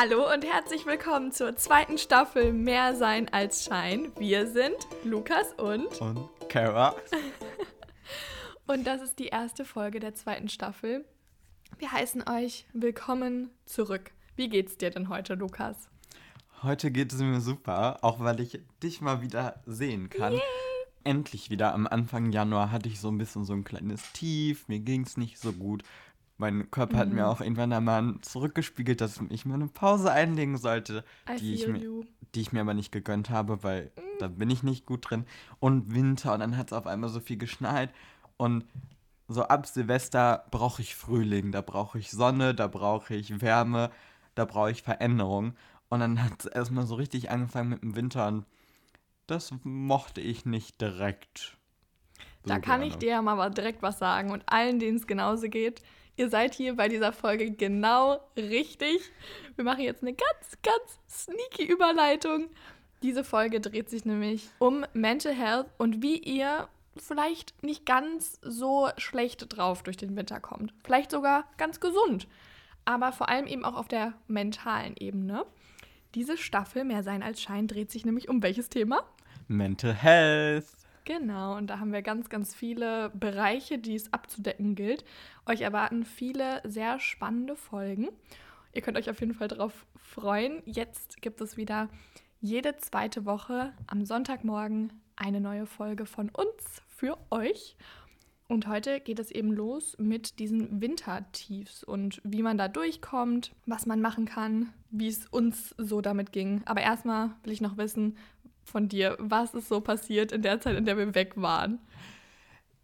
Hallo und herzlich willkommen zur zweiten Staffel Mehr Sein als Schein. Wir sind Lukas und. Und Kara. und das ist die erste Folge der zweiten Staffel. Wir heißen euch willkommen zurück. Wie geht's dir denn heute, Lukas? Heute geht es mir super, auch weil ich dich mal wieder sehen kann. Yay. Endlich wieder. Am Anfang Januar hatte ich so ein bisschen so ein kleines Tief. Mir ging es nicht so gut. Mein Körper mhm. hat mir mhm. auch irgendwann einmal zurückgespiegelt, dass ich mir eine Pause einlegen sollte, die ich, mir, die ich mir aber nicht gegönnt habe, weil mhm. da bin ich nicht gut drin. Und Winter und dann hat es auf einmal so viel geschneit. Und so ab Silvester brauche ich Frühling, da brauche ich Sonne, da brauche ich Wärme, da brauche ich Veränderung. Und dann hat es erstmal so richtig angefangen mit dem Winter und das mochte ich nicht direkt. So da kann gerne. ich dir ja mal direkt was sagen und allen, denen es genauso geht. Ihr seid hier bei dieser Folge genau richtig. Wir machen jetzt eine ganz, ganz sneaky Überleitung. Diese Folge dreht sich nämlich um Mental Health und wie ihr vielleicht nicht ganz so schlecht drauf durch den Winter kommt. Vielleicht sogar ganz gesund. Aber vor allem eben auch auf der mentalen Ebene. Diese Staffel, mehr sein als Schein, dreht sich nämlich um welches Thema? Mental Health. Genau, und da haben wir ganz, ganz viele Bereiche, die es abzudecken gilt. Euch erwarten viele sehr spannende Folgen. Ihr könnt euch auf jeden Fall darauf freuen. Jetzt gibt es wieder jede zweite Woche am Sonntagmorgen eine neue Folge von uns für euch. Und heute geht es eben los mit diesen Wintertiefs und wie man da durchkommt, was man machen kann, wie es uns so damit ging. Aber erstmal will ich noch wissen, von dir. Was ist so passiert in der Zeit, in der wir weg waren?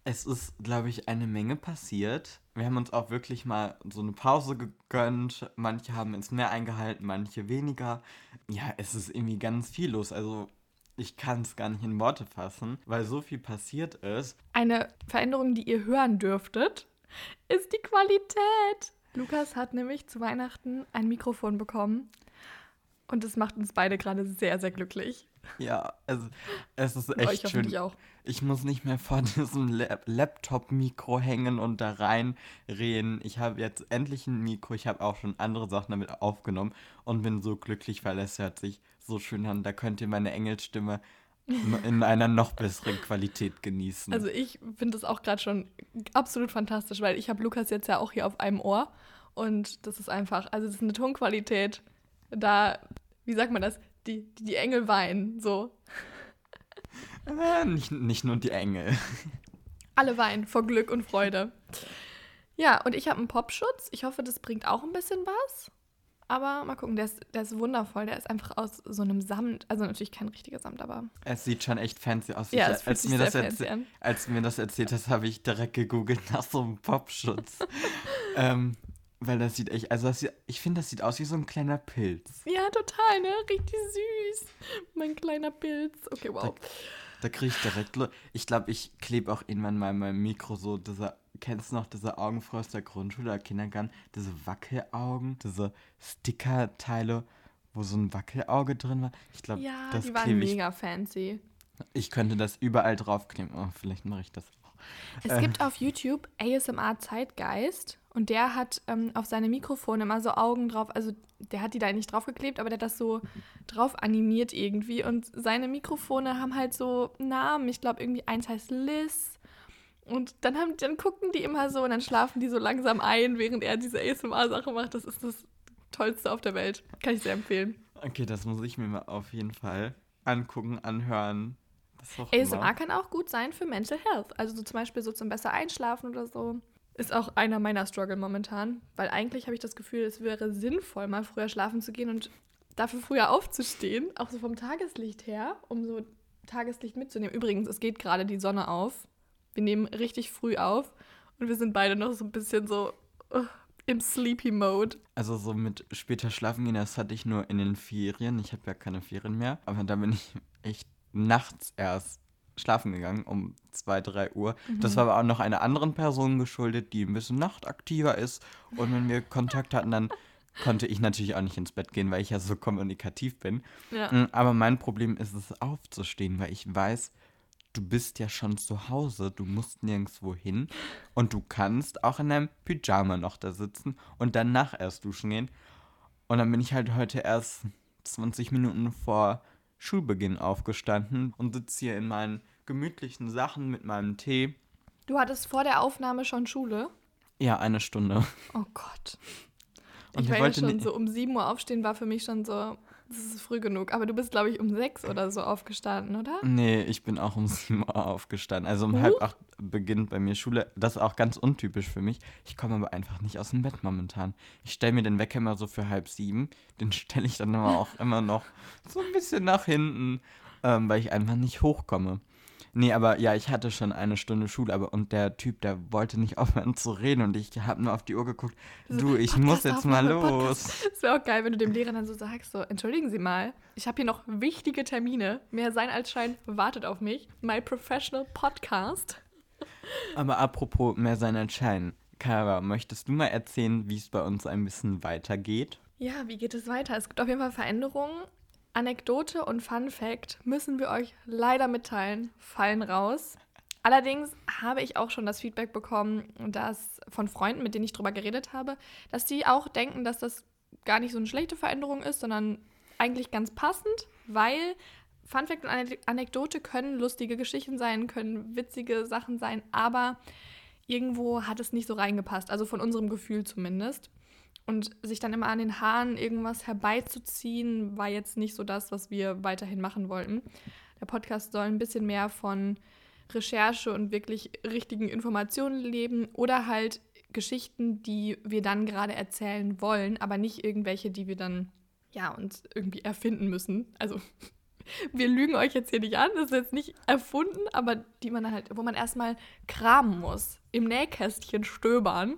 Es ist, glaube ich, eine Menge passiert. Wir haben uns auch wirklich mal so eine Pause gegönnt. Manche haben ins mehr eingehalten, manche weniger. Ja, es ist irgendwie ganz viel los. Also ich kann es gar nicht in Worte fassen, weil so viel passiert ist. Eine Veränderung, die ihr hören dürftet, ist die Qualität. Lukas hat nämlich zu Weihnachten ein Mikrofon bekommen. Und es macht uns beide gerade sehr, sehr glücklich. Ja, es, es ist echt schön. Ich, auch. ich muss nicht mehr vor diesem Laptop-Mikro hängen und da reinreden. Ich habe jetzt endlich ein Mikro. Ich habe auch schon andere Sachen damit aufgenommen und bin so glücklich, weil es hört sich so schön an. Da könnt ihr meine Engelsstimme in einer noch besseren Qualität genießen. Also ich finde das auch gerade schon absolut fantastisch, weil ich habe Lukas jetzt ja auch hier auf einem Ohr und das ist einfach, also das ist eine Tonqualität, da, wie sagt man das, die, die, die Engel weinen, so. Äh, nicht, nicht nur die Engel. Alle weinen vor Glück und Freude. Ja, und ich habe einen Popschutz. Ich hoffe, das bringt auch ein bisschen was. Aber mal gucken, der ist, der ist wundervoll. Der ist einfach aus so einem Samt. Also natürlich kein richtiger Samt, aber. Es sieht schon echt fancy aus. Ja, ich, als, mir das als mir das erzählt hast, habe ich direkt gegoogelt nach so einem Popschutz. ähm, weil das sieht echt, also das, ich finde, das sieht aus wie so ein kleiner Pilz. Ja, total, ne? Richtig süß. Mein kleiner Pilz. Okay, wow. Da, da kriege ich direkt, ich glaube, ich klebe auch irgendwann mal in meinem Mikro so diese, kennst du noch diese Augenfrau aus der Grundschule oder Kindergarten? Diese Wackelaugen, diese Stickerteile, wo so ein Wackelauge drin war. Ich glaube, ja, das die waren mega fancy. Ich könnte das überall draufkleben. Oh, vielleicht mache ich das auch. Es äh. gibt auf YouTube ASMR Zeitgeist und der hat ähm, auf seine Mikrofone immer so Augen drauf. Also der hat die da nicht draufgeklebt, aber der hat das so drauf animiert irgendwie. Und seine Mikrofone haben halt so Namen. Ich glaube, irgendwie eins heißt Liz. Und dann, haben, dann gucken die immer so und dann schlafen die so langsam ein, während er diese ASMR-Sache macht. Das ist das Tollste auf der Welt. Kann ich sehr empfehlen. Okay, das muss ich mir mal auf jeden Fall angucken, anhören. ASMR immer. kann auch gut sein für Mental Health. Also so zum Beispiel so zum besser einschlafen oder so. Ist auch einer meiner Struggle momentan, weil eigentlich habe ich das Gefühl, es wäre sinnvoll, mal früher schlafen zu gehen und dafür früher aufzustehen, auch so vom Tageslicht her, um so Tageslicht mitzunehmen. Übrigens, es geht gerade die Sonne auf. Wir nehmen richtig früh auf und wir sind beide noch so ein bisschen so uh, im Sleepy Mode. Also so mit später schlafen gehen, das hatte ich nur in den Ferien. Ich habe ja keine Ferien mehr, aber da bin ich echt nachts erst schlafen gegangen um 2, 3 Uhr. Mhm. Das war aber auch noch einer anderen Person geschuldet, die ein bisschen nachtaktiver ist. Und wenn wir Kontakt hatten, dann konnte ich natürlich auch nicht ins Bett gehen, weil ich ja so kommunikativ bin. Ja. Mm, aber mein Problem ist es, aufzustehen, weil ich weiß, du bist ja schon zu Hause, du musst nirgendwo hin und du kannst auch in deinem Pyjama noch da sitzen und danach erst duschen gehen. Und dann bin ich halt heute erst 20 Minuten vor Schulbeginn aufgestanden und sitze hier in meinen gemütlichen Sachen mit meinem Tee. Du hattest vor der Aufnahme schon Schule? Ja, eine Stunde. Oh Gott. Und ich ich war wollte schon so um 7 Uhr aufstehen, war für mich schon so, das ist früh genug. Aber du bist, glaube ich, um 6 oder so aufgestanden, oder? Nee, ich bin auch um 7 Uhr aufgestanden. Also um halb Huch. acht beginnt bei mir Schule. Das ist auch ganz untypisch für mich. Ich komme aber einfach nicht aus dem Bett momentan. Ich stelle mir den Wecker immer so für halb sieben. Den stelle ich dann aber auch immer noch so ein bisschen nach hinten, ähm, weil ich einfach nicht hochkomme. Nee, aber ja, ich hatte schon eine Stunde Schule, aber und der Typ, der wollte nicht aufhören zu reden und ich habe nur auf die Uhr geguckt. Du, ich Podcast muss jetzt mal los. Podcast. Es wäre auch geil, wenn du dem Lehrer dann so sagst, so, entschuldigen Sie mal, ich habe hier noch wichtige Termine. Mehr sein als Schein wartet auf mich. My Professional Podcast. Aber apropos mehr sein als Schein. Kara, möchtest du mal erzählen, wie es bei uns ein bisschen weitergeht? Ja, wie geht es weiter? Es gibt auf jeden Fall Veränderungen. Anekdote und Fun Fact müssen wir euch leider mitteilen, fallen raus. Allerdings habe ich auch schon das Feedback bekommen, dass von Freunden, mit denen ich drüber geredet habe, dass die auch denken, dass das gar nicht so eine schlechte Veränderung ist, sondern eigentlich ganz passend, weil Fun Fact und Ane- Anekdote können lustige Geschichten sein, können witzige Sachen sein, aber irgendwo hat es nicht so reingepasst, also von unserem Gefühl zumindest. Und sich dann immer an den Haaren irgendwas herbeizuziehen, war jetzt nicht so das, was wir weiterhin machen wollten. Der Podcast soll ein bisschen mehr von Recherche und wirklich richtigen Informationen leben oder halt Geschichten, die wir dann gerade erzählen wollen, aber nicht irgendwelche, die wir dann ja uns irgendwie erfinden müssen. Also wir lügen euch jetzt hier nicht an, das ist jetzt nicht erfunden, aber die man halt, wo man erstmal kramen muss, im Nähkästchen stöbern.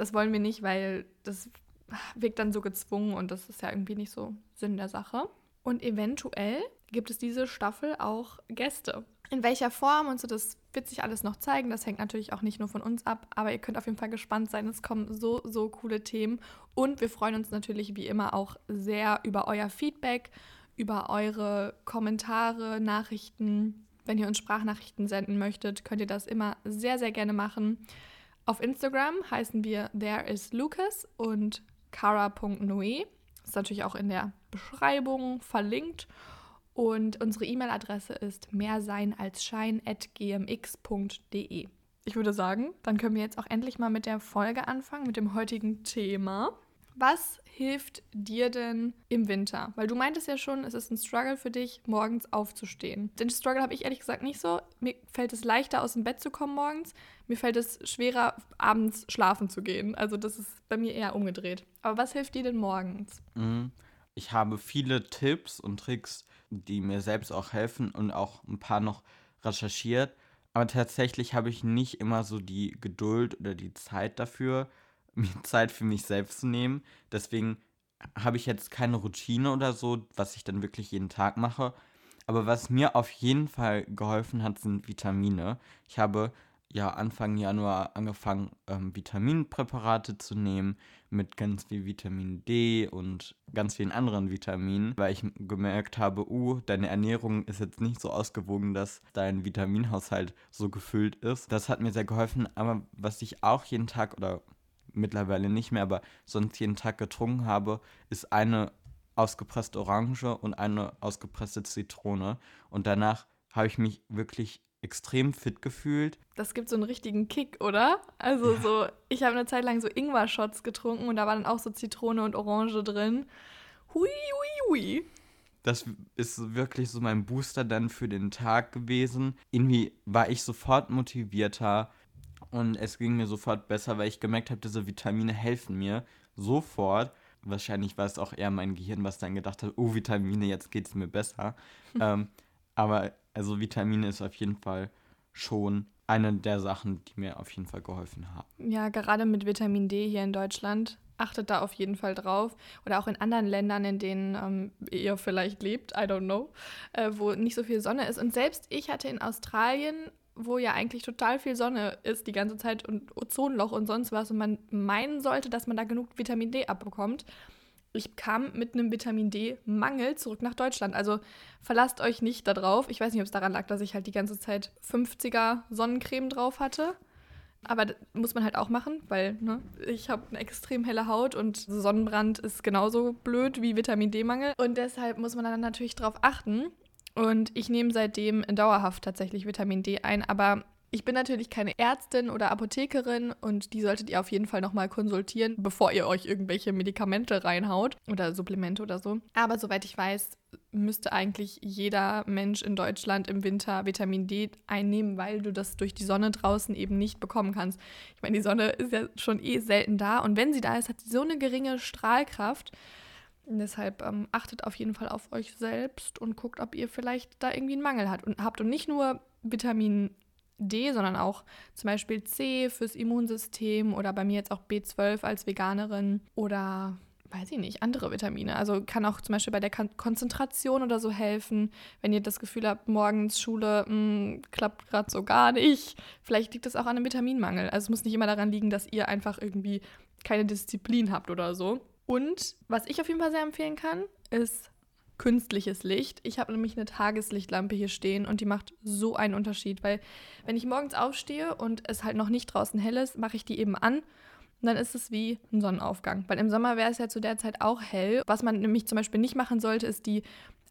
Das wollen wir nicht, weil das wirkt dann so gezwungen und das ist ja irgendwie nicht so Sinn der Sache. Und eventuell gibt es diese Staffel auch Gäste. In welcher Form und so, das wird sich alles noch zeigen. Das hängt natürlich auch nicht nur von uns ab, aber ihr könnt auf jeden Fall gespannt sein. Es kommen so, so coole Themen. Und wir freuen uns natürlich wie immer auch sehr über euer Feedback, über eure Kommentare, Nachrichten. Wenn ihr uns Sprachnachrichten senden möchtet, könnt ihr das immer sehr, sehr gerne machen. Auf Instagram heißen wir There is Lucas und kara.noe. Ist natürlich auch in der Beschreibung verlinkt. Und unsere E-Mail-Adresse ist mehrseinalsschein.gmx.de. Ich würde sagen, dann können wir jetzt auch endlich mal mit der Folge anfangen, mit dem heutigen Thema. Was hilft dir denn im Winter? Weil du meintest ja schon, es ist ein Struggle für dich, morgens aufzustehen. Den Struggle habe ich ehrlich gesagt nicht so. Mir fällt es leichter, aus dem Bett zu kommen morgens. Mir fällt es schwerer, abends schlafen zu gehen. Also das ist bei mir eher umgedreht. Aber was hilft dir denn morgens? Mhm. Ich habe viele Tipps und Tricks, die mir selbst auch helfen und auch ein paar noch recherchiert. Aber tatsächlich habe ich nicht immer so die Geduld oder die Zeit dafür, mir Zeit für mich selbst zu nehmen. Deswegen habe ich jetzt keine Routine oder so, was ich dann wirklich jeden Tag mache. Aber was mir auf jeden Fall geholfen hat, sind Vitamine. Ich habe ja Anfang Januar angefangen, ähm, Vitaminpräparate zu nehmen mit ganz viel Vitamin D und ganz vielen anderen Vitaminen, weil ich gemerkt habe, uh, deine Ernährung ist jetzt nicht so ausgewogen, dass dein Vitaminhaushalt so gefüllt ist. Das hat mir sehr geholfen, aber was ich auch jeden Tag oder mittlerweile nicht mehr, aber sonst jeden Tag getrunken habe, ist eine ausgepresste Orange und eine ausgepresste Zitrone. Und danach habe ich mich wirklich extrem fit gefühlt. Das gibt so einen richtigen Kick, oder? Also so, ich habe eine Zeit lang so Ingwer-Shots getrunken und da war dann auch so Zitrone und Orange drin. Hui, hui, hui. Das ist wirklich so mein Booster dann für den Tag gewesen. Irgendwie war ich sofort motivierter und es ging mir sofort besser, weil ich gemerkt habe, diese Vitamine helfen mir sofort. Wahrscheinlich war es auch eher mein Gehirn, was dann gedacht hat, oh, Vitamine, jetzt geht es mir besser. ähm, aber also Vitamine ist auf jeden Fall schon eine der Sachen, die mir auf jeden Fall geholfen haben. Ja, gerade mit Vitamin D hier in Deutschland. Achtet da auf jeden Fall drauf. Oder auch in anderen Ländern, in denen ähm, ihr vielleicht lebt, I don't know, äh, wo nicht so viel Sonne ist. Und selbst ich hatte in Australien, wo ja eigentlich total viel Sonne ist die ganze Zeit und Ozonloch und sonst was und man meinen sollte, dass man da genug Vitamin D abbekommt. Ich kam mit einem Vitamin D-Mangel zurück nach Deutschland. Also verlasst euch nicht darauf. Ich weiß nicht, ob es daran lag, dass ich halt die ganze Zeit 50er Sonnencreme drauf hatte. Aber das muss man halt auch machen, weil ne, ich habe eine extrem helle Haut und Sonnenbrand ist genauso blöd wie Vitamin D-Mangel. Und deshalb muss man dann natürlich drauf achten. Und ich nehme seitdem dauerhaft tatsächlich Vitamin D ein, aber ich bin natürlich keine Ärztin oder Apothekerin und die solltet ihr auf jeden Fall nochmal konsultieren, bevor ihr euch irgendwelche Medikamente reinhaut oder Supplemente oder so. Aber soweit ich weiß, müsste eigentlich jeder Mensch in Deutschland im Winter Vitamin D einnehmen, weil du das durch die Sonne draußen eben nicht bekommen kannst. Ich meine, die Sonne ist ja schon eh selten da und wenn sie da ist, hat sie so eine geringe Strahlkraft. Deshalb ähm, achtet auf jeden Fall auf euch selbst und guckt, ob ihr vielleicht da irgendwie einen Mangel habt und habt und nicht nur Vitamin D, sondern auch zum Beispiel C fürs Immunsystem oder bei mir jetzt auch B12 als Veganerin oder weiß ich nicht, andere Vitamine. Also kann auch zum Beispiel bei der Konzentration oder so helfen, wenn ihr das Gefühl habt, morgens Schule mh, hm, klappt gerade so gar nicht. Vielleicht liegt das auch an einem Vitaminmangel. Also es muss nicht immer daran liegen, dass ihr einfach irgendwie keine Disziplin habt oder so. Und was ich auf jeden Fall sehr empfehlen kann, ist künstliches Licht. Ich habe nämlich eine Tageslichtlampe hier stehen und die macht so einen Unterschied, weil wenn ich morgens aufstehe und es halt noch nicht draußen hell ist, mache ich die eben an und dann ist es wie ein Sonnenaufgang. Weil im Sommer wäre es ja zu der Zeit auch hell. Was man nämlich zum Beispiel nicht machen sollte, ist die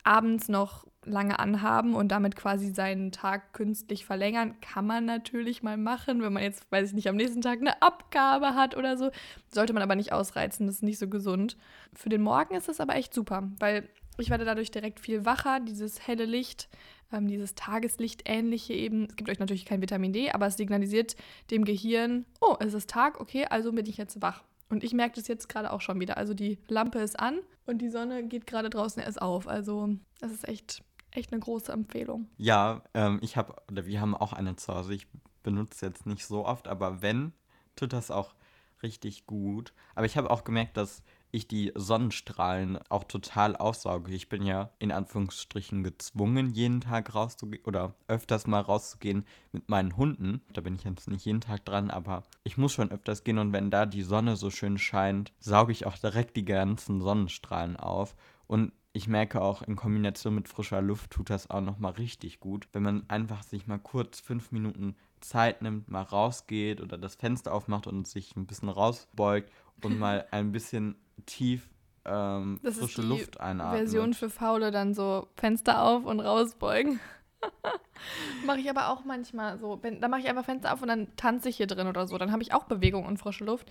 abends noch lange anhaben und damit quasi seinen Tag künstlich verlängern. Kann man natürlich mal machen, wenn man jetzt, weiß ich nicht, am nächsten Tag eine Abgabe hat oder so. Sollte man aber nicht ausreizen, das ist nicht so gesund. Für den Morgen ist das aber echt super, weil ich werde dadurch direkt viel wacher. Dieses helle Licht, ähm, dieses Tageslicht-ähnliche eben. Es gibt euch natürlich kein Vitamin D, aber es signalisiert dem Gehirn, oh, es ist Tag, okay, also bin ich jetzt wach. Und ich merke das jetzt gerade auch schon wieder. Also die Lampe ist an und die Sonne geht gerade draußen erst auf. Also das ist echt, echt eine große Empfehlung. Ja, ähm, ich habe, oder wir haben auch eine zu Hause. Ich benutze jetzt nicht so oft, aber wenn, tut das auch richtig gut. Aber ich habe auch gemerkt, dass ich die Sonnenstrahlen auch total aufsauge. Ich bin ja in Anführungsstrichen gezwungen, jeden Tag rauszugehen oder öfters mal rauszugehen mit meinen Hunden. Da bin ich jetzt nicht jeden Tag dran, aber ich muss schon öfters gehen und wenn da die Sonne so schön scheint, sauge ich auch direkt die ganzen Sonnenstrahlen auf. Und ich merke auch, in Kombination mit frischer Luft tut das auch nochmal richtig gut, wenn man einfach sich mal kurz fünf Minuten Zeit nimmt, mal rausgeht oder das Fenster aufmacht und sich ein bisschen rausbeugt und mal ein bisschen tief ähm, das frische Luft einatmen. Version für Faule dann so Fenster auf und rausbeugen. mache ich aber auch manchmal so. Wenn, dann mache ich einfach Fenster auf und dann tanze ich hier drin oder so. Dann habe ich auch Bewegung und frische Luft.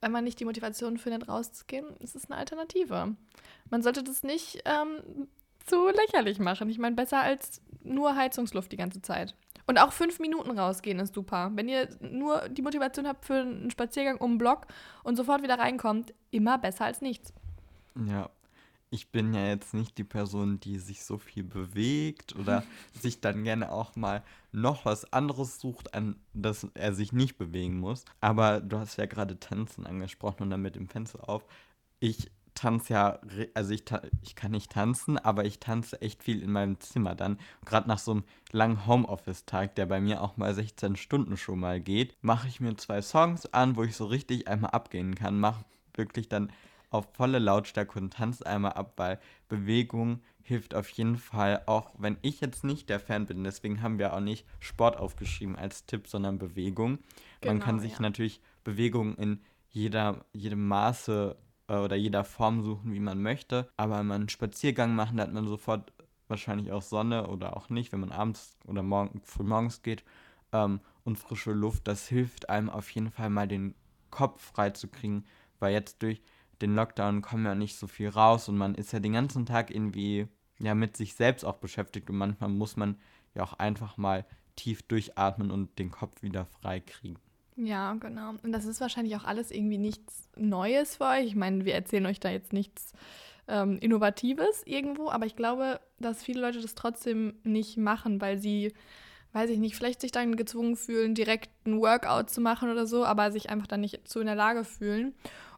Wenn man nicht die Motivation findet, rauszugehen, ist es eine Alternative. Man sollte das nicht ähm, zu lächerlich machen. Ich meine, besser als nur Heizungsluft die ganze Zeit. Und auch fünf Minuten rausgehen ist super. Wenn ihr nur die Motivation habt für einen Spaziergang um den Block und sofort wieder reinkommt, immer besser als nichts. Ja, ich bin ja jetzt nicht die Person, die sich so viel bewegt oder sich dann gerne auch mal noch was anderes sucht, an das er sich nicht bewegen muss. Aber du hast ja gerade Tanzen angesprochen und dann mit dem Fenster auf. Ich tanze ja, also ich, ich kann nicht tanzen, aber ich tanze echt viel in meinem Zimmer dann. Gerade nach so einem langen Homeoffice-Tag, der bei mir auch mal 16 Stunden schon mal geht, mache ich mir zwei Songs an, wo ich so richtig einmal abgehen kann. Mache wirklich dann auf volle Lautstärke und tanze einmal ab, weil Bewegung hilft auf jeden Fall, auch wenn ich jetzt nicht der Fan bin. Deswegen haben wir auch nicht Sport aufgeschrieben als Tipp, sondern Bewegung. Genau, Man kann sich ja. natürlich Bewegung in jeder, jedem Maße oder jeder Form suchen, wie man möchte. Aber wenn man einen Spaziergang machen, da hat man sofort wahrscheinlich auch Sonne oder auch nicht, wenn man abends oder morgen, früh morgens geht ähm, und frische Luft. Das hilft einem auf jeden Fall mal den Kopf frei zu kriegen, weil jetzt durch den Lockdown kommen ja nicht so viel raus und man ist ja den ganzen Tag irgendwie ja mit sich selbst auch beschäftigt und manchmal muss man ja auch einfach mal tief durchatmen und den Kopf wieder frei kriegen. Ja, genau. Und das ist wahrscheinlich auch alles irgendwie nichts Neues für euch. Ich meine, wir erzählen euch da jetzt nichts ähm, Innovatives irgendwo, aber ich glaube, dass viele Leute das trotzdem nicht machen, weil sie, weiß ich nicht, vielleicht sich dann gezwungen fühlen, direkt ein Workout zu machen oder so, aber sich einfach dann nicht zu in der Lage fühlen.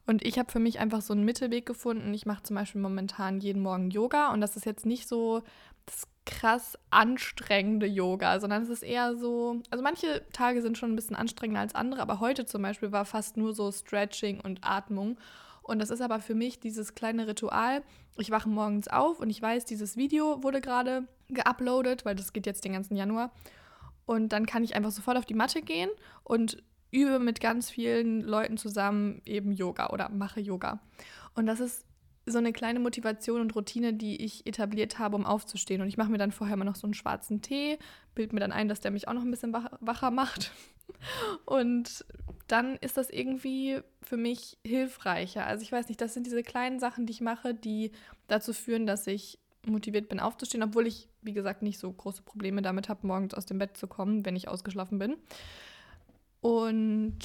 Und ich habe für mich einfach so einen Mittelweg gefunden. Ich mache zum Beispiel momentan jeden Morgen Yoga und das ist jetzt nicht so das krass anstrengende Yoga, sondern es ist eher so, also manche Tage sind schon ein bisschen anstrengender als andere, aber heute zum Beispiel war fast nur so Stretching und Atmung. Und das ist aber für mich dieses kleine Ritual. Ich wache morgens auf und ich weiß, dieses Video wurde gerade geuploadet, weil das geht jetzt den ganzen Januar. Und dann kann ich einfach sofort auf die Matte gehen und übe mit ganz vielen Leuten zusammen eben Yoga oder mache Yoga. Und das ist so eine kleine Motivation und Routine, die ich etabliert habe, um aufzustehen. Und ich mache mir dann vorher immer noch so einen schwarzen Tee, bild mir dann ein, dass der mich auch noch ein bisschen wacher macht. Und dann ist das irgendwie für mich hilfreicher. Also ich weiß nicht, das sind diese kleinen Sachen, die ich mache, die dazu führen, dass ich motiviert bin aufzustehen, obwohl ich, wie gesagt, nicht so große Probleme damit habe, morgens aus dem Bett zu kommen, wenn ich ausgeschlafen bin. Und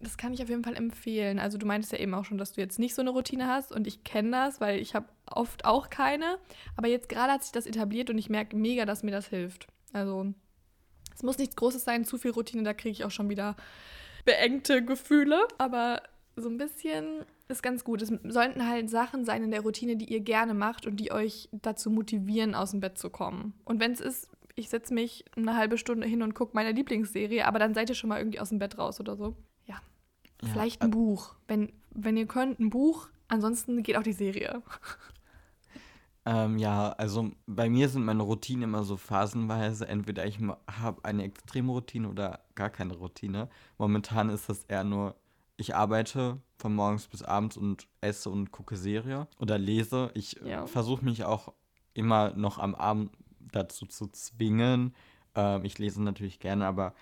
das kann ich auf jeden Fall empfehlen. Also du meintest ja eben auch schon, dass du jetzt nicht so eine Routine hast und ich kenne das, weil ich habe oft auch keine. Aber jetzt gerade hat sich das etabliert und ich merke mega, dass mir das hilft. Also es muss nichts Großes sein, zu viel Routine, da kriege ich auch schon wieder beengte Gefühle. Aber so ein bisschen ist ganz gut. Es sollten halt Sachen sein in der Routine, die ihr gerne macht und die euch dazu motivieren, aus dem Bett zu kommen. Und wenn es ist, ich setze mich eine halbe Stunde hin und gucke meine Lieblingsserie, aber dann seid ihr schon mal irgendwie aus dem Bett raus oder so. Ja. Vielleicht ein äh, Buch. Wenn, wenn ihr könnt, ein Buch. Ansonsten geht auch die Serie. Ähm, ja, also bei mir sind meine Routinen immer so phasenweise. Entweder ich habe eine extreme Routine oder gar keine Routine. Momentan ist das eher nur, ich arbeite von morgens bis abends und esse und gucke Serie oder lese. Ich ja. versuche mich auch immer noch am Abend dazu zu zwingen. Ähm, ich lese natürlich gerne, aber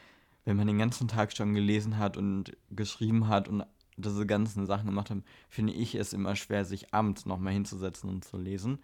wenn man den ganzen Tag schon gelesen hat und geschrieben hat und diese ganzen Sachen gemacht hat, finde ich es immer schwer, sich abends nochmal hinzusetzen und zu lesen.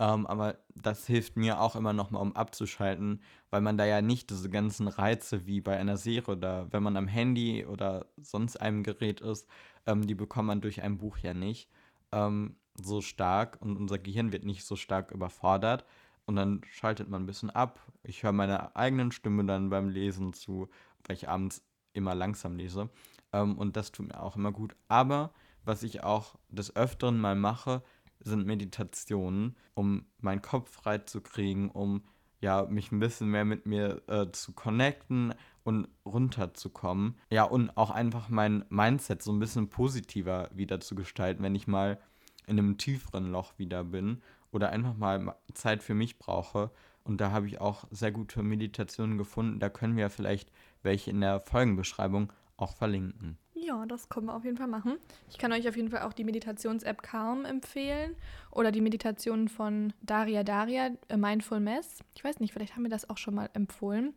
Ähm, aber das hilft mir auch immer nochmal, um abzuschalten, weil man da ja nicht diese ganzen Reize wie bei einer Serie oder wenn man am Handy oder sonst einem Gerät ist, ähm, die bekommt man durch ein Buch ja nicht ähm, so stark und unser Gehirn wird nicht so stark überfordert. Und dann schaltet man ein bisschen ab. Ich höre meine eigenen Stimme dann beim Lesen zu, weil ich abends immer langsam lese. Ähm, und das tut mir auch immer gut. Aber was ich auch des Öfteren mal mache, sind Meditationen, um meinen Kopf frei zu kriegen, um ja, mich ein bisschen mehr mit mir äh, zu connecten und runterzukommen. Ja, und auch einfach mein Mindset so ein bisschen positiver wieder zu gestalten, wenn ich mal in einem tieferen Loch wieder bin oder einfach mal Zeit für mich brauche. Und da habe ich auch sehr gute Meditationen gefunden. Da können wir vielleicht welche in der Folgenbeschreibung auch verlinken. Ja, das können wir auf jeden Fall machen. Ich kann euch auf jeden Fall auch die Meditations-App Calm empfehlen oder die Meditationen von Daria Daria, Mindful Mess. Ich weiß nicht, vielleicht haben wir das auch schon mal empfohlen.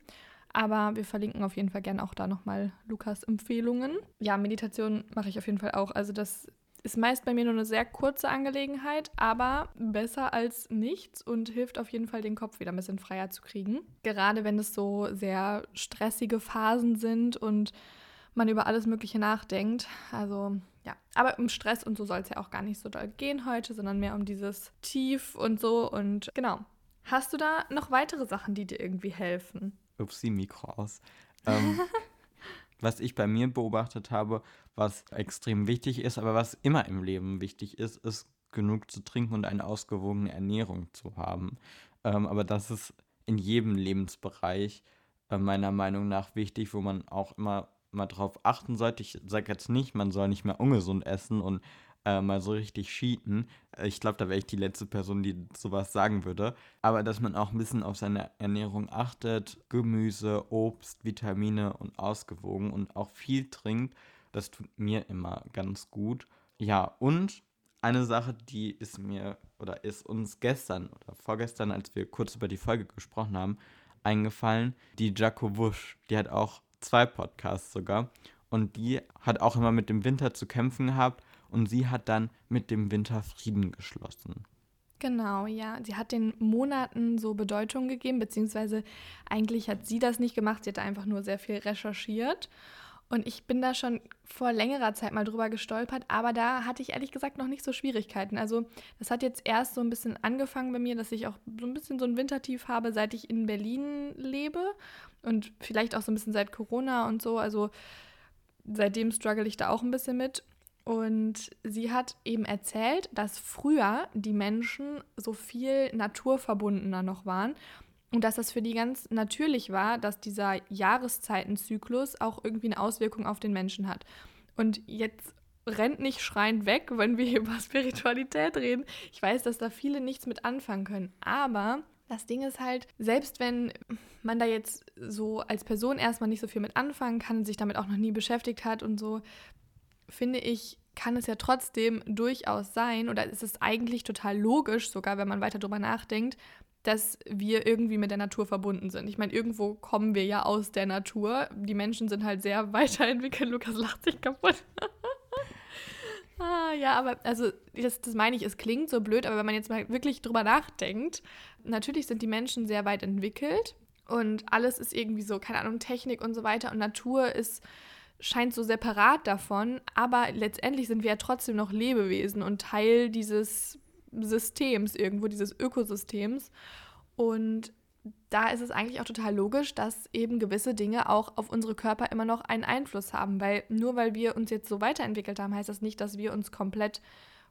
Aber wir verlinken auf jeden Fall gerne auch da nochmal Lukas Empfehlungen. Ja, Meditation mache ich auf jeden Fall auch. Also das ist meist bei mir nur eine sehr kurze Angelegenheit, aber besser als nichts und hilft auf jeden Fall, den Kopf wieder ein bisschen freier zu kriegen. Gerade wenn es so sehr stressige Phasen sind und man über alles Mögliche nachdenkt. Also ja, aber um Stress und so soll es ja auch gar nicht so doll gehen heute, sondern mehr um dieses Tief und so. Und genau. Hast du da noch weitere Sachen, die dir irgendwie helfen? Upsi, Mikro aus. Ähm, was ich bei mir beobachtet habe, was extrem wichtig ist, aber was immer im Leben wichtig ist, ist genug zu trinken und eine ausgewogene Ernährung zu haben. Ähm, aber das ist in jedem Lebensbereich äh, meiner Meinung nach wichtig, wo man auch immer mal drauf achten sollte. Ich sage jetzt nicht, man soll nicht mehr ungesund essen und äh, mal so richtig cheaten. Ich glaube, da wäre ich die letzte Person, die sowas sagen würde. Aber dass man auch ein bisschen auf seine Ernährung achtet, Gemüse, Obst, Vitamine und ausgewogen und auch viel trinkt, das tut mir immer ganz gut. Ja, und eine Sache, die ist mir oder ist uns gestern oder vorgestern, als wir kurz über die Folge gesprochen haben, eingefallen. Die Jaco Wusch, die hat auch zwei Podcasts sogar. Und die hat auch immer mit dem Winter zu kämpfen gehabt und sie hat dann mit dem Winter Frieden geschlossen. Genau, ja. Sie hat den Monaten so Bedeutung gegeben, beziehungsweise eigentlich hat sie das nicht gemacht, sie hat einfach nur sehr viel recherchiert. Und ich bin da schon vor längerer Zeit mal drüber gestolpert, aber da hatte ich ehrlich gesagt noch nicht so Schwierigkeiten. Also das hat jetzt erst so ein bisschen angefangen bei mir, dass ich auch so ein bisschen so ein Wintertief habe, seit ich in Berlin lebe und vielleicht auch so ein bisschen seit Corona und so. Also seitdem struggle ich da auch ein bisschen mit. Und sie hat eben erzählt, dass früher die Menschen so viel naturverbundener noch waren und dass das für die ganz natürlich war, dass dieser Jahreszeitenzyklus auch irgendwie eine Auswirkung auf den Menschen hat. Und jetzt rennt nicht schreiend weg, wenn wir über Spiritualität reden. Ich weiß, dass da viele nichts mit anfangen können, aber Das Ding ist halt, selbst wenn man da jetzt so als Person erstmal nicht so viel mit anfangen kann, sich damit auch noch nie beschäftigt hat und so, finde ich, kann es ja trotzdem durchaus sein, oder ist es eigentlich total logisch, sogar wenn man weiter drüber nachdenkt, dass wir irgendwie mit der Natur verbunden sind. Ich meine, irgendwo kommen wir ja aus der Natur. Die Menschen sind halt sehr weiterentwickelt. Lukas lacht sich kaputt. ah, ja, aber also das, das meine ich, es klingt so blöd, aber wenn man jetzt mal wirklich drüber nachdenkt, natürlich sind die Menschen sehr weit entwickelt und alles ist irgendwie so, keine Ahnung, Technik und so weiter und Natur ist scheint so separat davon, aber letztendlich sind wir ja trotzdem noch Lebewesen und Teil dieses Systems irgendwo, dieses Ökosystems. Und da ist es eigentlich auch total logisch, dass eben gewisse Dinge auch auf unsere Körper immer noch einen Einfluss haben, weil nur weil wir uns jetzt so weiterentwickelt haben, heißt das nicht, dass wir uns komplett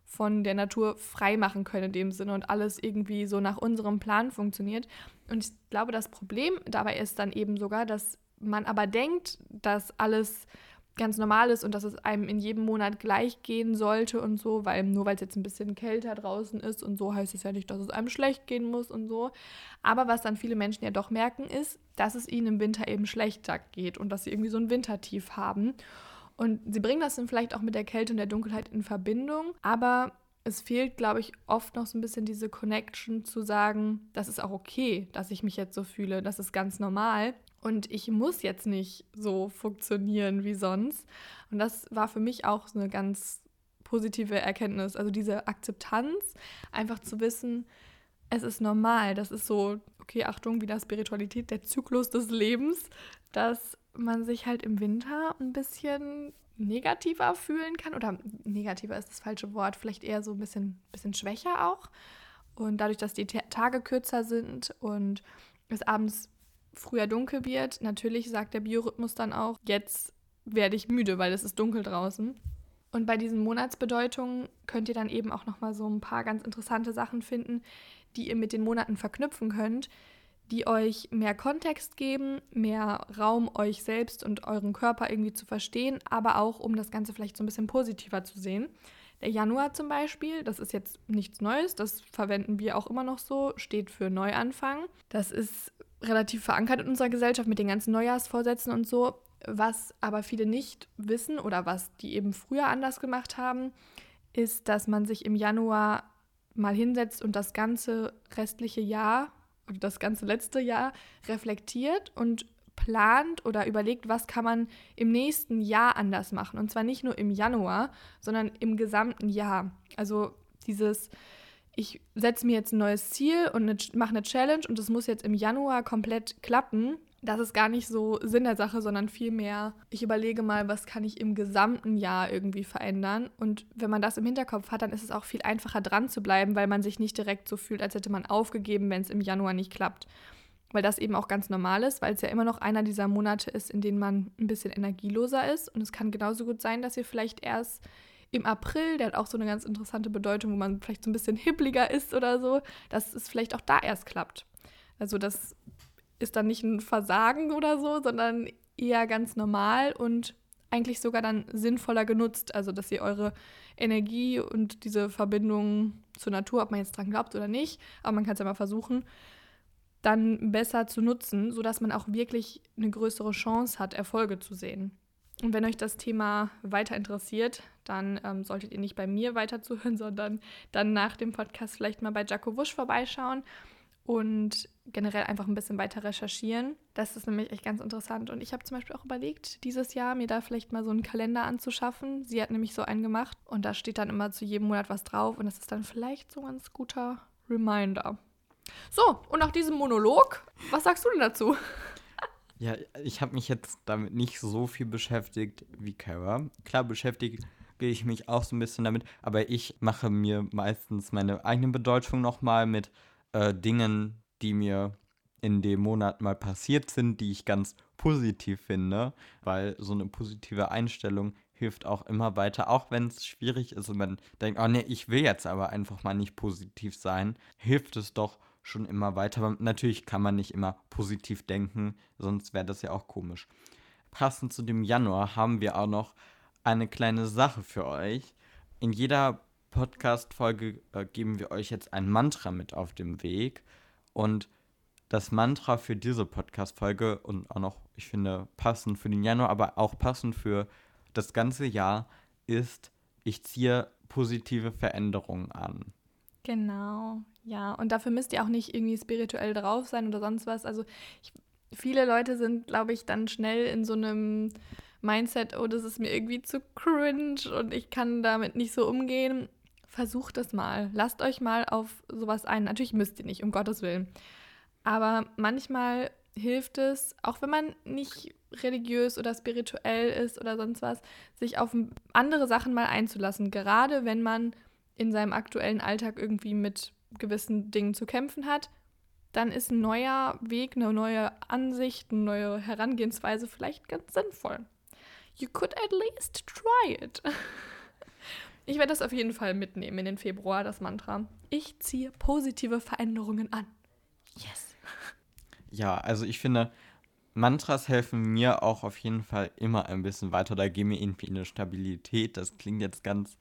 von der Natur frei machen können in dem Sinne und alles irgendwie so nach unserem Plan funktioniert. Und ich glaube, das Problem dabei ist dann eben sogar, dass man aber denkt, dass alles ganz normal ist und dass es einem in jedem Monat gleich gehen sollte und so, weil nur weil es jetzt ein bisschen kälter draußen ist und so heißt es ja nicht, dass es einem schlecht gehen muss und so. Aber was dann viele Menschen ja doch merken, ist, dass es ihnen im Winter eben schlechter geht und dass sie irgendwie so ein Wintertief haben. Und sie bringen das dann vielleicht auch mit der Kälte und der Dunkelheit in Verbindung, aber es fehlt, glaube ich, oft noch so ein bisschen diese Connection zu sagen, das ist auch okay, dass ich mich jetzt so fühle, das ist ganz normal. Und ich muss jetzt nicht so funktionieren wie sonst. Und das war für mich auch so eine ganz positive Erkenntnis. Also diese Akzeptanz, einfach zu wissen, es ist normal. Das ist so, okay, Achtung, wieder Spiritualität, der Zyklus des Lebens, dass man sich halt im Winter ein bisschen negativer fühlen kann. Oder negativer ist das falsche Wort, vielleicht eher so ein bisschen, bisschen schwächer auch. Und dadurch, dass die Tage kürzer sind und es abends früher dunkel wird, natürlich sagt der Biorhythmus dann auch, jetzt werde ich müde, weil es ist dunkel draußen. Und bei diesen Monatsbedeutungen könnt ihr dann eben auch noch mal so ein paar ganz interessante Sachen finden, die ihr mit den Monaten verknüpfen könnt, die euch mehr Kontext geben, mehr Raum euch selbst und euren Körper irgendwie zu verstehen, aber auch um das Ganze vielleicht so ein bisschen positiver zu sehen. Der Januar zum Beispiel, das ist jetzt nichts Neues, das verwenden wir auch immer noch so, steht für Neuanfang. Das ist relativ verankert in unserer Gesellschaft mit den ganzen Neujahrsvorsätzen und so. Was aber viele nicht wissen oder was die eben früher anders gemacht haben, ist, dass man sich im Januar mal hinsetzt und das ganze restliche Jahr oder das ganze letzte Jahr reflektiert und plant oder überlegt, was kann man im nächsten Jahr anders machen. Und zwar nicht nur im Januar, sondern im gesamten Jahr. Also dieses ich setze mir jetzt ein neues Ziel und mache eine Challenge und das muss jetzt im Januar komplett klappen. Das ist gar nicht so Sinn der Sache, sondern vielmehr, ich überlege mal, was kann ich im gesamten Jahr irgendwie verändern. Und wenn man das im Hinterkopf hat, dann ist es auch viel einfacher dran zu bleiben, weil man sich nicht direkt so fühlt, als hätte man aufgegeben, wenn es im Januar nicht klappt. Weil das eben auch ganz normal ist, weil es ja immer noch einer dieser Monate ist, in denen man ein bisschen energieloser ist. Und es kann genauso gut sein, dass ihr vielleicht erst im April, der hat auch so eine ganz interessante Bedeutung, wo man vielleicht so ein bisschen hippliger ist oder so, dass es vielleicht auch da erst klappt. Also das ist dann nicht ein Versagen oder so, sondern eher ganz normal und eigentlich sogar dann sinnvoller genutzt. Also dass ihr eure Energie und diese Verbindung zur Natur, ob man jetzt dran glaubt oder nicht, aber man kann es ja mal versuchen, dann besser zu nutzen, sodass man auch wirklich eine größere Chance hat, Erfolge zu sehen. Und wenn euch das Thema weiter interessiert, dann ähm, solltet ihr nicht bei mir weiterzuhören, sondern dann nach dem Podcast vielleicht mal bei Jaco Wusch vorbeischauen und generell einfach ein bisschen weiter recherchieren. Das ist nämlich echt ganz interessant. Und ich habe zum Beispiel auch überlegt, dieses Jahr mir da vielleicht mal so einen Kalender anzuschaffen. Sie hat nämlich so einen gemacht und da steht dann immer zu jedem Monat was drauf und das ist dann vielleicht so ein ganz guter Reminder. So, und nach diesem Monolog, was sagst du denn dazu? Ja, ich habe mich jetzt damit nicht so viel beschäftigt wie Kara. Klar beschäftige ich mich auch so ein bisschen damit, aber ich mache mir meistens meine eigene Bedeutung nochmal mit äh, Dingen, die mir in dem Monat mal passiert sind, die ich ganz positiv finde, weil so eine positive Einstellung hilft auch immer weiter, auch wenn es schwierig ist und man denkt, oh nee, ich will jetzt aber einfach mal nicht positiv sein, hilft es doch schon immer weiter. Aber natürlich kann man nicht immer positiv denken, sonst wäre das ja auch komisch. Passend zu dem Januar haben wir auch noch eine kleine Sache für euch. In jeder Podcast-Folge äh, geben wir euch jetzt ein Mantra mit auf dem Weg. Und das Mantra für diese Podcast-Folge und auch noch, ich finde, passend für den Januar, aber auch passend für das ganze Jahr ist, ich ziehe positive Veränderungen an. Genau, ja. Und dafür müsst ihr auch nicht irgendwie spirituell drauf sein oder sonst was. Also ich, viele Leute sind, glaube ich, dann schnell in so einem Mindset, oh, das ist mir irgendwie zu cringe und ich kann damit nicht so umgehen. Versucht es mal. Lasst euch mal auf sowas ein. Natürlich müsst ihr nicht, um Gottes Willen. Aber manchmal hilft es, auch wenn man nicht religiös oder spirituell ist oder sonst was, sich auf andere Sachen mal einzulassen. Gerade wenn man in seinem aktuellen Alltag irgendwie mit gewissen Dingen zu kämpfen hat, dann ist ein neuer Weg, eine neue Ansicht, eine neue Herangehensweise vielleicht ganz sinnvoll. You could at least try it. Ich werde das auf jeden Fall mitnehmen in den Februar, das Mantra. Ich ziehe positive Veränderungen an. Yes. Ja, also ich finde, Mantras helfen mir auch auf jeden Fall immer ein bisschen weiter. Da geben mir irgendwie eine Stabilität. Das klingt jetzt ganz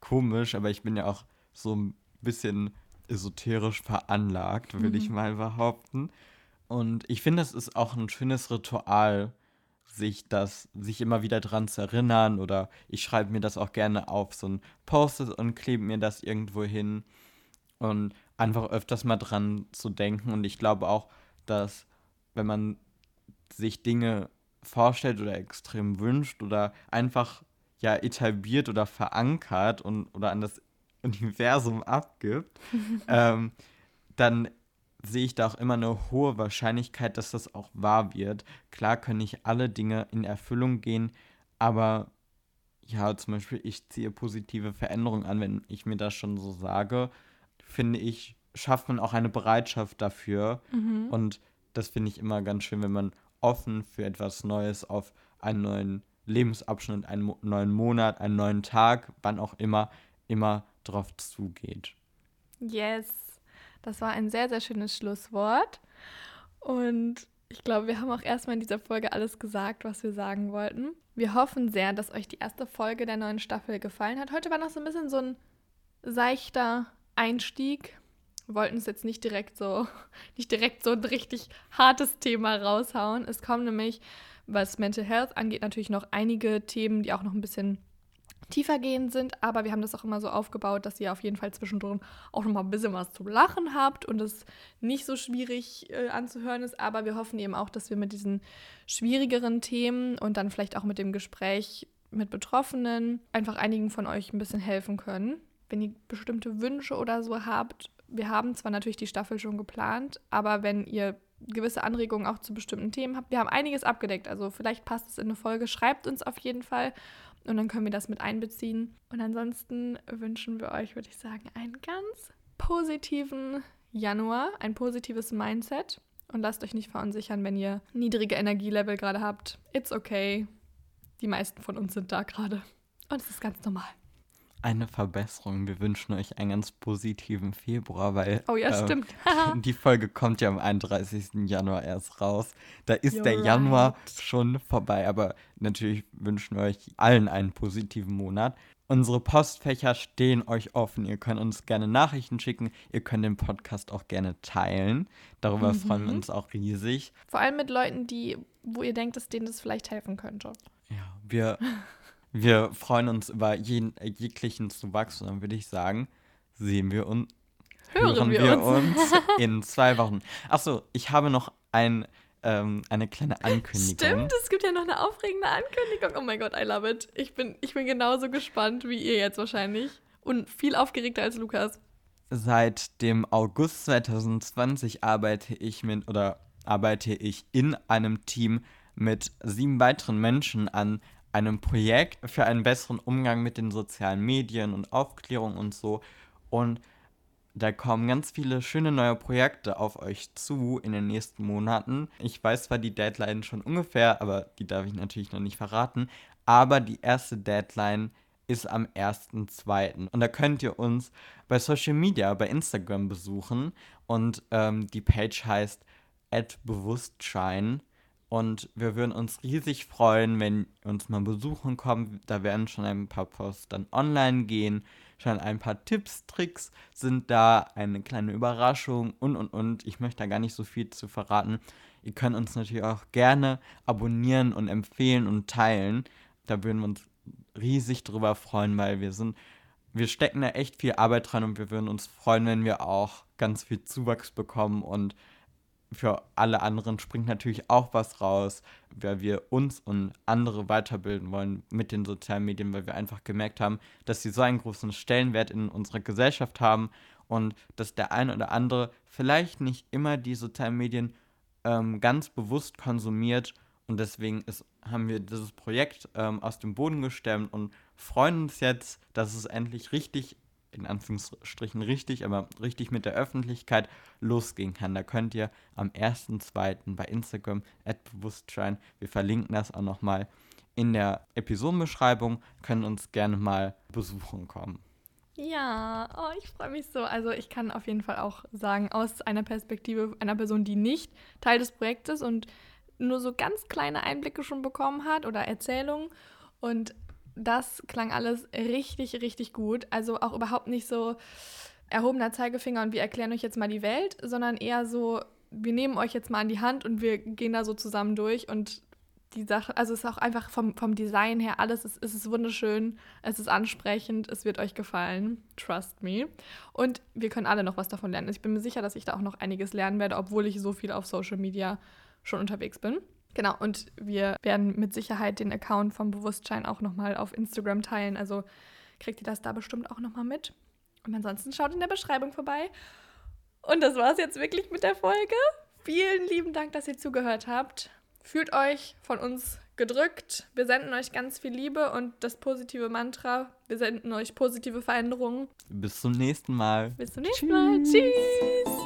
komisch, aber ich bin ja auch so ein bisschen esoterisch veranlagt, würde mhm. ich mal behaupten. Und ich finde, es ist auch ein schönes Ritual, sich das, sich immer wieder dran zu erinnern. Oder ich schreibe mir das auch gerne auf so ein Post und klebe mir das irgendwo hin. Und einfach öfters mal dran zu denken. Und ich glaube auch, dass wenn man sich Dinge vorstellt oder extrem wünscht oder einfach ja etabliert oder verankert und oder an das Universum abgibt, ähm, dann sehe ich da auch immer eine hohe Wahrscheinlichkeit, dass das auch wahr wird. Klar können nicht alle Dinge in Erfüllung gehen, aber ja, zum Beispiel, ich ziehe positive Veränderungen an, wenn ich mir das schon so sage, finde ich, schafft man auch eine Bereitschaft dafür. Mhm. Und das finde ich immer ganz schön, wenn man offen für etwas Neues auf einen neuen Lebensabschnitt, einen neuen Monat, einen neuen Tag, wann auch immer, immer drauf zugeht. Yes, das war ein sehr, sehr schönes Schlusswort. Und ich glaube, wir haben auch erstmal in dieser Folge alles gesagt, was wir sagen wollten. Wir hoffen sehr, dass euch die erste Folge der neuen Staffel gefallen hat. Heute war noch so ein bisschen so ein seichter Einstieg. Wir wollten es jetzt nicht direkt so, nicht direkt so ein richtig hartes Thema raushauen. Es kommen nämlich, was Mental Health angeht, natürlich noch einige Themen, die auch noch ein bisschen tiefergehend sind, aber wir haben das auch immer so aufgebaut, dass ihr auf jeden Fall zwischendrin auch noch mal ein bisschen was zum Lachen habt und es nicht so schwierig äh, anzuhören ist. Aber wir hoffen eben auch, dass wir mit diesen schwierigeren Themen und dann vielleicht auch mit dem Gespräch mit Betroffenen einfach einigen von euch ein bisschen helfen können wenn ihr bestimmte Wünsche oder so habt, wir haben zwar natürlich die Staffel schon geplant, aber wenn ihr gewisse Anregungen auch zu bestimmten Themen habt, wir haben einiges abgedeckt. Also vielleicht passt es in eine Folge, schreibt uns auf jeden Fall und dann können wir das mit einbeziehen. Und ansonsten wünschen wir euch, würde ich sagen, einen ganz positiven Januar, ein positives Mindset und lasst euch nicht verunsichern, wenn ihr niedrige Energielevel gerade habt. It's okay. Die meisten von uns sind da gerade. Und es ist ganz normal eine Verbesserung. Wir wünschen euch einen ganz positiven Februar, weil oh ja, äh, stimmt. die Folge kommt ja am 31. Januar erst raus. Da ist You're der Januar right. schon vorbei, aber natürlich wünschen wir euch allen einen positiven Monat. Unsere Postfächer stehen euch offen. Ihr könnt uns gerne Nachrichten schicken. Ihr könnt den Podcast auch gerne teilen. Darüber mhm. freuen wir uns auch riesig. Vor allem mit Leuten, die, wo ihr denkt, dass denen das vielleicht helfen könnte. Ja, wir Wir freuen uns über jeden, jeglichen Zuwachs und dann würde ich sagen, sehen wir uns. Hören, hören wir, wir uns. uns. in zwei Wochen. Achso, ich habe noch ein, ähm, eine kleine Ankündigung. Stimmt, es gibt ja noch eine aufregende Ankündigung. Oh mein Gott, I love it. Ich bin, ich bin genauso gespannt wie ihr jetzt wahrscheinlich. Und viel aufgeregter als Lukas. Seit dem August 2020 arbeite ich mit oder arbeite ich in einem Team mit sieben weiteren Menschen an einem Projekt für einen besseren Umgang mit den sozialen Medien und Aufklärung und so. Und da kommen ganz viele schöne neue Projekte auf euch zu in den nächsten Monaten. Ich weiß zwar die Deadline schon ungefähr, aber die darf ich natürlich noch nicht verraten. Aber die erste Deadline ist am 1.2. Und da könnt ihr uns bei Social Media, bei Instagram besuchen. Und ähm, die Page heißt Bewusstschein. Und wir würden uns riesig freuen, wenn uns mal besuchen kommt. Da werden schon ein paar Posts dann online gehen. schon ein paar Tipps, Tricks sind da, eine kleine Überraschung und und und. Ich möchte da gar nicht so viel zu verraten. Ihr könnt uns natürlich auch gerne abonnieren und empfehlen und teilen. Da würden wir uns riesig drüber freuen, weil wir sind, wir stecken da echt viel Arbeit dran und wir würden uns freuen, wenn wir auch ganz viel Zuwachs bekommen und für alle anderen springt natürlich auch was raus, weil wir uns und andere weiterbilden wollen mit den sozialen Medien, weil wir einfach gemerkt haben, dass sie so einen großen Stellenwert in unserer Gesellschaft haben und dass der eine oder andere vielleicht nicht immer die sozialen Medien ähm, ganz bewusst konsumiert. Und deswegen ist, haben wir dieses Projekt ähm, aus dem Boden gestemmt und freuen uns jetzt, dass es endlich richtig, in Anführungsstrichen richtig, aber richtig mit der Öffentlichkeit losgehen kann. Da könnt ihr am 1.2. bei Instagram bewusstschein, wir verlinken das auch nochmal in der Episodenbeschreibung, können uns gerne mal besuchen kommen. Ja, oh, ich freue mich so. Also ich kann auf jeden Fall auch sagen, aus einer Perspektive einer Person, die nicht Teil des Projektes und nur so ganz kleine Einblicke schon bekommen hat oder Erzählungen. Und das klang alles richtig, richtig gut. Also auch überhaupt nicht so erhobener Zeigefinger und wir erklären euch jetzt mal die Welt, sondern eher so, wir nehmen euch jetzt mal an die Hand und wir gehen da so zusammen durch und die Sache, also es ist auch einfach vom, vom Design her, alles ist, es ist wunderschön, es ist ansprechend, es wird euch gefallen, trust me. Und wir können alle noch was davon lernen. Ich bin mir sicher, dass ich da auch noch einiges lernen werde, obwohl ich so viel auf Social Media schon unterwegs bin. Genau, und wir werden mit Sicherheit den Account vom Bewusstsein auch nochmal auf Instagram teilen. Also kriegt ihr das da bestimmt auch nochmal mit. Und ansonsten schaut in der Beschreibung vorbei. Und das war es jetzt wirklich mit der Folge. Vielen lieben Dank, dass ihr zugehört habt. Fühlt euch von uns gedrückt. Wir senden euch ganz viel Liebe und das positive Mantra. Wir senden euch positive Veränderungen. Bis zum nächsten Mal. Bis zum nächsten Tschüss. Mal. Tschüss.